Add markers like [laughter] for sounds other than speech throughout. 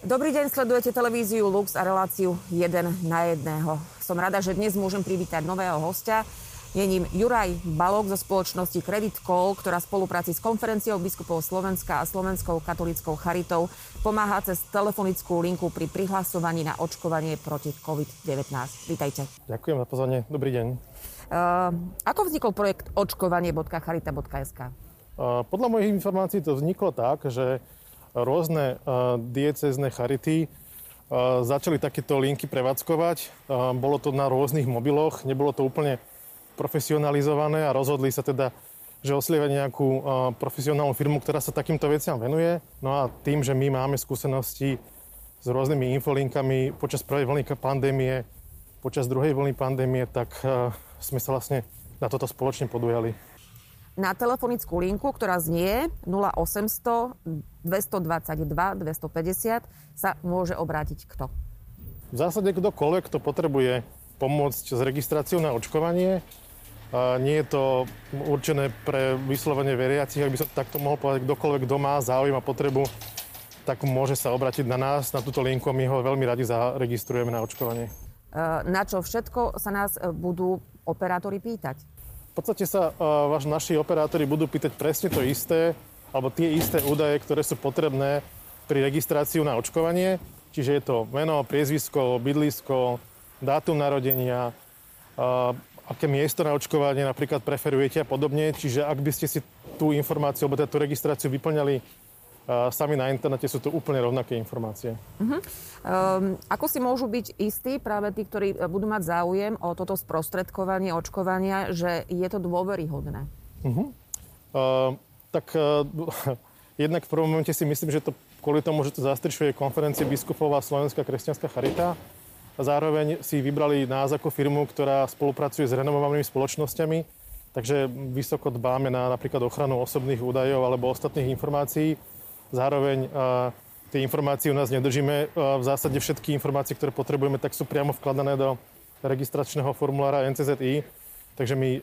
Dobrý deň, sledujete televíziu Lux a reláciu 1 na 1. Som rada, že dnes môžem privítať nového hostia. Je ním Juraj Balok zo spoločnosti Credit Call, ktorá v spolupráci s konferenciou biskupov Slovenska a Slovenskou katolickou charitou pomáha cez telefonickú linku pri prihlasovaní na očkovanie proti COVID-19. Vítajte. Ďakujem za pozvanie. Dobrý deň. Uh, ako vznikol projekt očkovanie.charita.sk? Uh, podľa mojich informácií to vzniklo tak, že rôzne uh, diecezne charity uh, začali takéto linky prevádzkovať. Uh, bolo to na rôznych mobiloch, nebolo to úplne profesionalizované a rozhodli sa teda, že oslievať nejakú profesionálnu firmu, ktorá sa takýmto veciam venuje. No a tým, že my máme skúsenosti s rôznymi infolinkami počas prvej vlny pandémie, počas druhej vlny pandémie, tak sme sa vlastne na toto spoločne podujali na telefonickú linku, ktorá znie 0800 222 250 sa môže obrátiť kto? V zásade kdokoľvek, kto potrebuje pomôcť s registráciou na očkovanie. A nie je to určené pre vyslovene veriacich, ak by som takto mohol povedať, kdokoľvek, kto má záujem a potrebu, tak môže sa obratiť na nás, na túto linku a my ho veľmi radi zaregistrujeme na očkovanie. E, na čo všetko sa nás e, budú operátori pýtať? V podstate sa vaš, naši operátori budú pýtať presne to isté, alebo tie isté údaje, ktoré sú potrebné pri registráciu na očkovanie. Čiže je to meno, priezvisko, bydlisko, dátum narodenia, uh, aké miesto na očkovanie napríklad preferujete a podobne. Čiže ak by ste si tú informáciu alebo tú registráciu vyplňali sami na internete sú to úplne rovnaké informácie. Uh-huh. Um, ako si môžu byť istí práve tí, ktorí e, budú mať záujem o toto sprostredkovanie očkovania, že je to dôveryhodné? Uh-huh. Uh, tak uh, [laughs] jednak v prvom momente si myslím, že to kvôli tomu, že to zastrešuje konferencie biskupov a Slovenská kresťanská charita. A zároveň si vybrali nás ako firmu, ktorá spolupracuje s renomovanými spoločnosťami, takže vysoko dbáme na napríklad ochranu osobných údajov alebo ostatných informácií. Zároveň tie informácie u nás nedržíme. V zásade všetky informácie, ktoré potrebujeme, tak sú priamo vkladané do registračného formulára NCZI. Takže my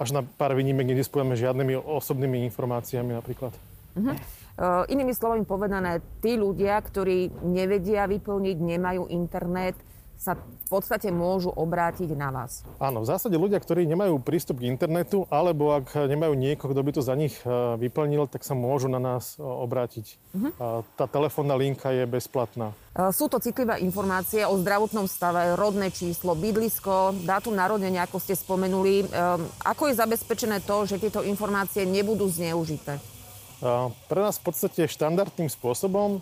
až na pár výnimek nedisponujeme žiadnymi osobnými informáciami napríklad. Uh, inými slovami povedané, tí ľudia, ktorí nevedia vyplniť, nemajú internet, sa v podstate môžu obrátiť na vás. Áno, v zásade ľudia, ktorí nemajú prístup k internetu, alebo ak nemajú niekoho, kto by to za nich e, vyplnil, tak sa môžu na nás e, obrátiť. Uh-huh. Tá telefónna linka je bezplatná. E, sú to citlivé informácie o zdravotnom stave, rodné číslo, bydlisko, dátum narodenia, ako ste spomenuli. Ako je zabezpečené to, že tieto informácie nebudú zneužité? Pre nás v podstate štandardným spôsobom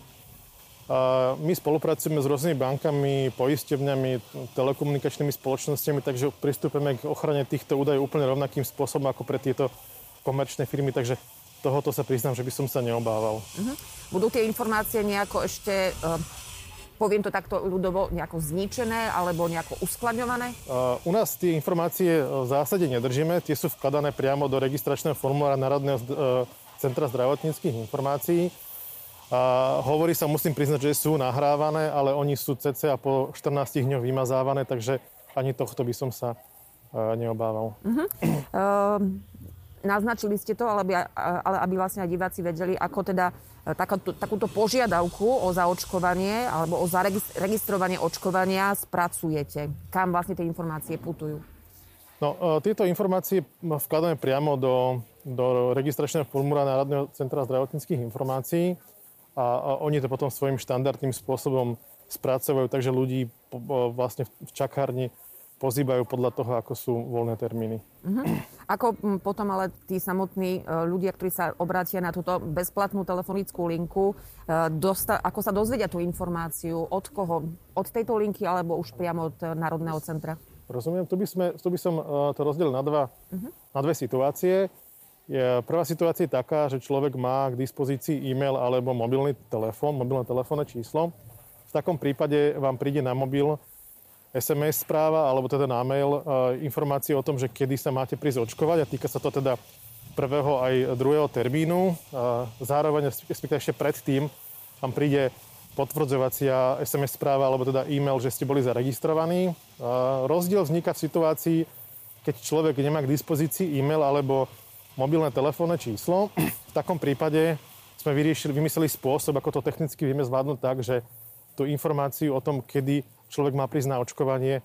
my spolupracujeme s rôznymi bankami, poisťovňami, telekomunikačnými spoločnosťami, takže pristúpime k ochrane týchto údajov úplne rovnakým spôsobom ako pre tieto komerčné firmy, takže tohoto sa priznám, že by som sa neobával. Uh-huh. Budú tie informácie nejako ešte, uh, poviem to takto ľudovo, nejako zničené alebo nejako uskladňované? Uh, u nás tie informácie v zásade nedržíme, tie sú vkladané priamo do registračného formulára Národného uh, centra zdravotníckých informácií. A hovorí sa, musím priznať, že sú nahrávané, ale oni sú cca po 14 dňoch vymazávané, takže ani tohto by som sa uh, neobával. Uh-huh. Uh, naznačili ste to, ale aby, ale aby vlastne aj diváci vedeli, ako teda e, takúto, takúto požiadavku o zaočkovanie alebo o zaregistrovanie očkovania spracujete. Kam vlastne tie informácie putujú? No, uh, tieto informácie vkladáme priamo do, do registračného formulára Národného centra zdravotníckých informácií a, a oni to potom svojim štandardným spôsobom spracovajú, takže ľudí vlastne v čakárni pozývajú podľa toho, ako sú voľné termíny. Uh-huh. Ako potom ale tí samotní e, ľudia, ktorí sa obrátia na túto bezplatnú telefonickú linku, e, dosta- ako sa dozvedia tú informáciu, od koho? Od tejto linky alebo už priamo od e, Národného centra? Rozumiem, tu by, sme, tu by som to rozdelil na, dva, uh-huh. na dve situácie. Prvá situácia je taká, že človek má k dispozícii e-mail alebo mobilný telefón, mobilné telefónne číslo. V takom prípade vám príde na mobil SMS správa alebo teda na mail e, informácie o tom, že kedy sa máte prísť očkovať a týka sa to teda prvého aj druhého termínu. A zároveň, ešte predtým, vám príde potvrdzovacia SMS správa alebo teda e-mail, že ste boli zaregistrovaní. A rozdiel vzniká v situácii, keď človek nemá k dispozícii e-mail alebo mobilné telefónne číslo. V takom prípade sme vyriešili, vymysleli spôsob, ako to technicky vieme zvládnuť tak, že tú informáciu o tom, kedy človek má prísť na očkovanie,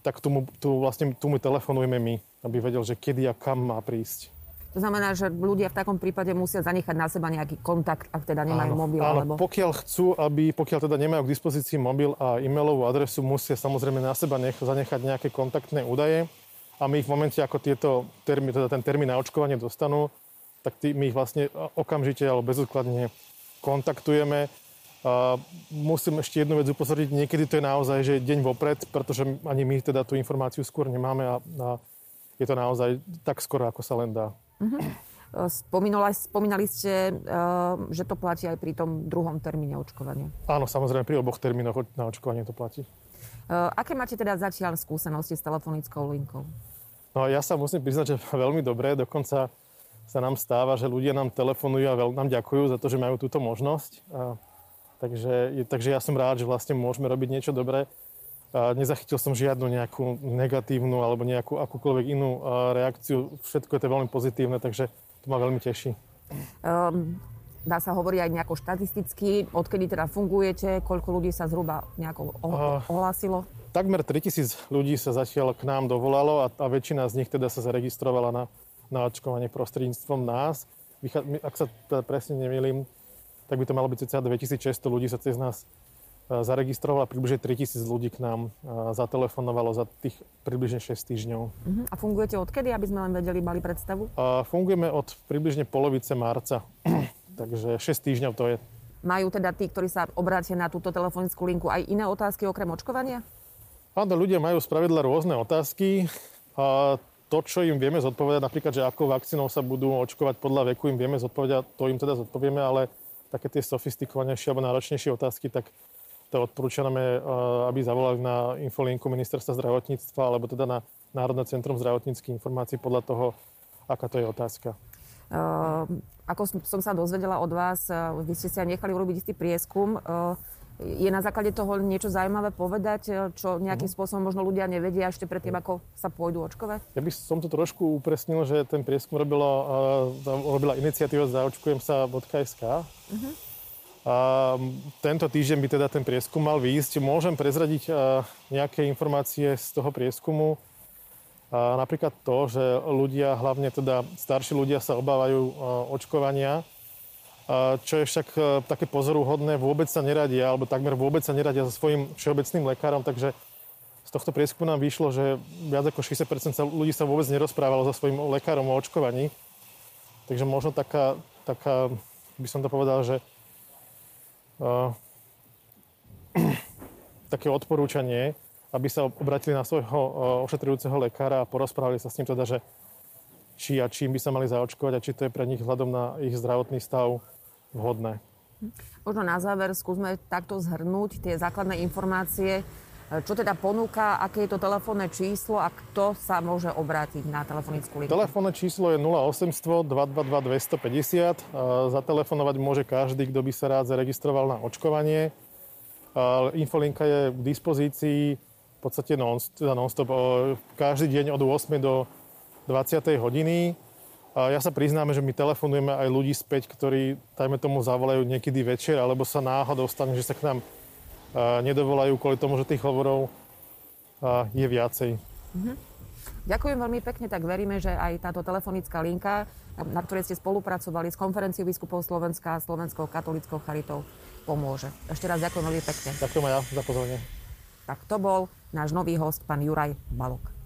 tak tu mu, tu vlastne, tu mu telefonujeme my, aby vedel, že kedy a kam má prísť. To znamená, že ľudia v takom prípade musia zanechať na seba nejaký kontakt, ak teda nemajú áno, mobil. Áno, alebo... pokiaľ chcú, aby, pokiaľ teda nemajú k dispozícii mobil a e-mailovú adresu, musia samozrejme na seba nech, zanechať nejaké kontaktné údaje a my ich v momente, ako tieto termín, teda ten termín na očkovanie dostanú, tak tý, my ich vlastne okamžite alebo bezodkladne kontaktujeme. A musím ešte jednu vec upozorniť, niekedy to je naozaj že deň vopred, pretože ani my teda tú informáciu skôr nemáme a, a je to naozaj tak skoro, ako sa len dá. Uh-huh. Spomínali, spomínali ste, uh, že to platí aj pri tom druhom termíne očkovania. Áno, samozrejme, pri oboch termínoch na očkovanie to platí. Aké máte teda zatiaľ skúsenosti s telefonickou linkou? No ja sa musím priznať, že [laughs] veľmi dobré. Dokonca sa nám stáva, že ľudia nám telefonujú a veľmi nám ďakujú za to, že majú túto možnosť. A, takže, takže ja som rád, že vlastne môžeme robiť niečo dobré. A nezachytil som žiadnu nejakú negatívnu alebo nejakú akúkoľvek inú reakciu. Všetko je to veľmi pozitívne, takže to ma veľmi teší. Um, dá sa hovoriť aj nejako štatisticky, odkedy teda fungujete, koľko ľudí sa zhruba nejako ohlásilo? Takmer 3000 ľudí sa zatiaľ k nám dovolalo a, a väčšina z nich teda sa zaregistrovala na, na očkovanie prostredníctvom nás. Ak sa teda presne nemýlim, tak by to malo byť cca 2600 ľudí sa cez nás zaregistrovalo približne 3000 ľudí k nám zatelefonovalo za tých približne 6 týždňov. Uh-huh. A fungujete odkedy, aby sme len vedeli, mali predstavu? A fungujeme od približne polovice marca, [clears throat] takže 6 týždňov to je. Majú teda tí, ktorí sa obrátia na túto telefonickú linku, aj iné otázky okrem očkovania? Áno, ľudia majú spravidla rôzne otázky. A to, čo im vieme zodpovedať, napríklad, že ako vakcínou sa budú očkovať podľa veku, im vieme zodpovedať, to im teda zodpovieme, ale také tie sofistikovanejšie alebo náročnejšie otázky, tak to odporúčame, eh, aby zavolali na infolinku ministerstva zdravotníctva alebo teda na Národné centrum zdravotníckých informácií podľa toho, aká to je otázka. Ako som sa dozvedela od vás, eh, vy ste si aj nechali urobiť istý prieskum. Uh, je na základe toho niečo zaujímavé povedať, čo nejakým uh-huh. spôsobom možno ľudia nevedia ešte predtým, ako sa pôjdu očkovať? Ja by som to trošku upresnil, že ten prieskum robilo, uh, robila iniciatíva zaočkujem sa.sk. Uh-huh. A tento týždeň by teda ten prieskum mal výjsť. Môžem prezradiť nejaké informácie z toho prieskumu. Napríklad to, že ľudia, hlavne teda starší ľudia sa obávajú očkovania, čo je však také pozoruhodné, vôbec sa neradia, alebo takmer vôbec sa neradia so svojím všeobecným lekárom, takže z tohto prieskumu nám vyšlo, že viac ako 60% ľudí sa vôbec nerozprávalo so svojím lekárom o očkovaní. Takže možno taká, taká by som to povedal, že [clears throat] také odporúčanie, aby sa obratili na svojho ošetrujúceho lekára a porozprávali sa s ním teda, že či a čím by sa mali zaočkovať a či to je pre nich vzhľadom na ich zdravotný stav vhodné. Možno na záver skúsme takto zhrnúť tie základné informácie čo teda ponúka, aké je to telefónne číslo a kto sa môže obrátiť na telefonickú linku? Telefónne číslo je 0800 222 250. Zatelefonovať môže každý, kto by sa rád zaregistroval na očkovanie. Infolinka je k dispozícii v podstate teda non-stop, každý deň od 8 do 20. hodiny. A ja sa priznáme, že my telefonujeme aj ľudí späť, ktorí, tajme tomu, zavolajú niekedy večer, alebo sa náhodou stane, že sa k nám nedovolajú kvôli tomu, že tých hovorov je viacej. Mm-hmm. Ďakujem veľmi pekne, tak veríme, že aj táto telefonická linka, na ktorej ste spolupracovali s konferenciou biskupov Slovenska a Slovenskou katolickou charitou, pomôže. Ešte raz ďakujem veľmi pekne. Ďakujem aj ja za pozornie. Tak to bol náš nový host, pán Juraj Balok.